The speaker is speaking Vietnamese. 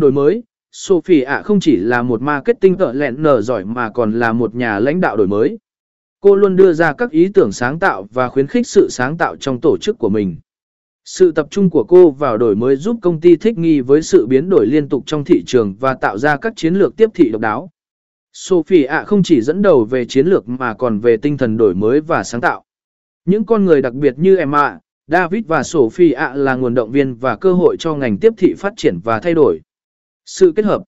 Đổi mới, Sophie ạ không chỉ là một marketing tợ lẹn nở giỏi mà còn là một nhà lãnh đạo đổi mới. Cô luôn đưa ra các ý tưởng sáng tạo và khuyến khích sự sáng tạo trong tổ chức của mình. Sự tập trung của cô vào đổi mới giúp công ty thích nghi với sự biến đổi liên tục trong thị trường và tạo ra các chiến lược tiếp thị độc đáo. Sophie ạ không chỉ dẫn đầu về chiến lược mà còn về tinh thần đổi mới và sáng tạo. Những con người đặc biệt như Emma, David và Sophie ạ là nguồn động viên và cơ hội cho ngành tiếp thị phát triển và thay đổi. Sự kết hợp